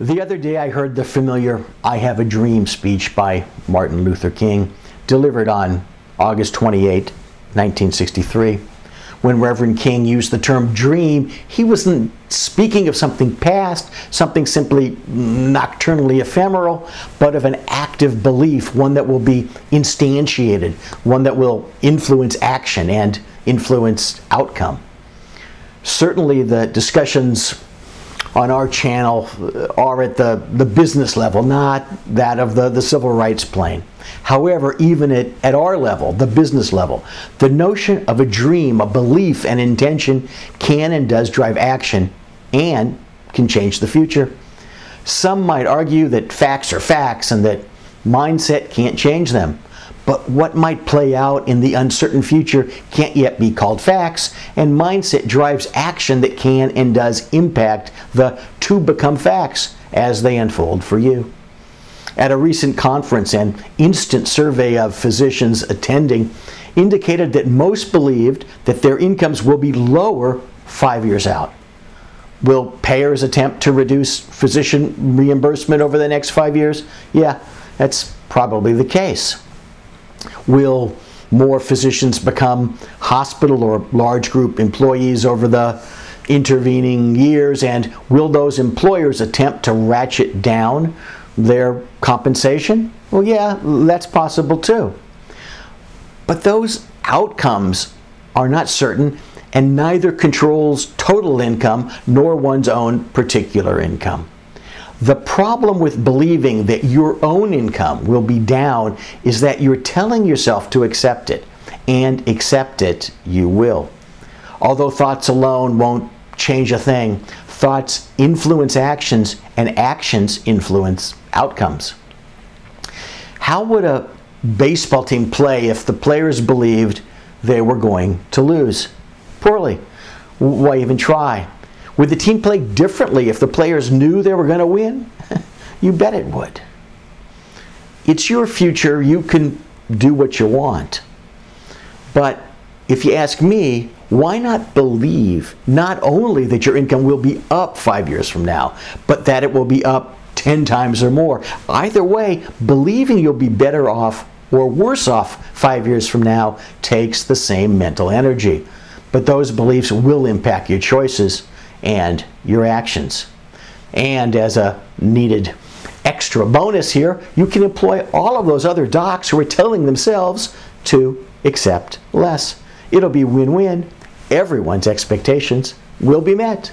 The other day, I heard the familiar I Have a Dream speech by Martin Luther King, delivered on August 28, 1963. When Reverend King used the term dream, he wasn't speaking of something past, something simply nocturnally ephemeral, but of an active belief, one that will be instantiated, one that will influence action and influence outcome. Certainly, the discussions on our channel uh, are at the, the business level, not that of the, the civil rights plane. However, even at, at our level, the business level, the notion of a dream, a belief, an intention can and does drive action and can change the future. Some might argue that facts are facts and that mindset can't change them. But what might play out in the uncertain future can't yet be called facts, and mindset drives action that can and does impact the to become facts as they unfold for you. At a recent conference, an instant survey of physicians attending indicated that most believed that their incomes will be lower five years out. Will payers attempt to reduce physician reimbursement over the next five years? Yeah, that's probably the case. Will more physicians become hospital or large group employees over the intervening years? And will those employers attempt to ratchet down their compensation? Well, yeah, that's possible too. But those outcomes are not certain, and neither controls total income nor one's own particular income. The problem with believing that your own income will be down is that you're telling yourself to accept it, and accept it you will. Although thoughts alone won't change a thing, thoughts influence actions, and actions influence outcomes. How would a baseball team play if the players believed they were going to lose? Poorly. Why even try? Would the team play differently if the players knew they were going to win? you bet it would. It's your future. You can do what you want. But if you ask me, why not believe not only that your income will be up five years from now, but that it will be up 10 times or more? Either way, believing you'll be better off or worse off five years from now takes the same mental energy. But those beliefs will impact your choices and your actions. And as a needed extra bonus here, you can employ all of those other docs who are telling themselves to accept less. It'll be win win. Everyone's expectations will be met.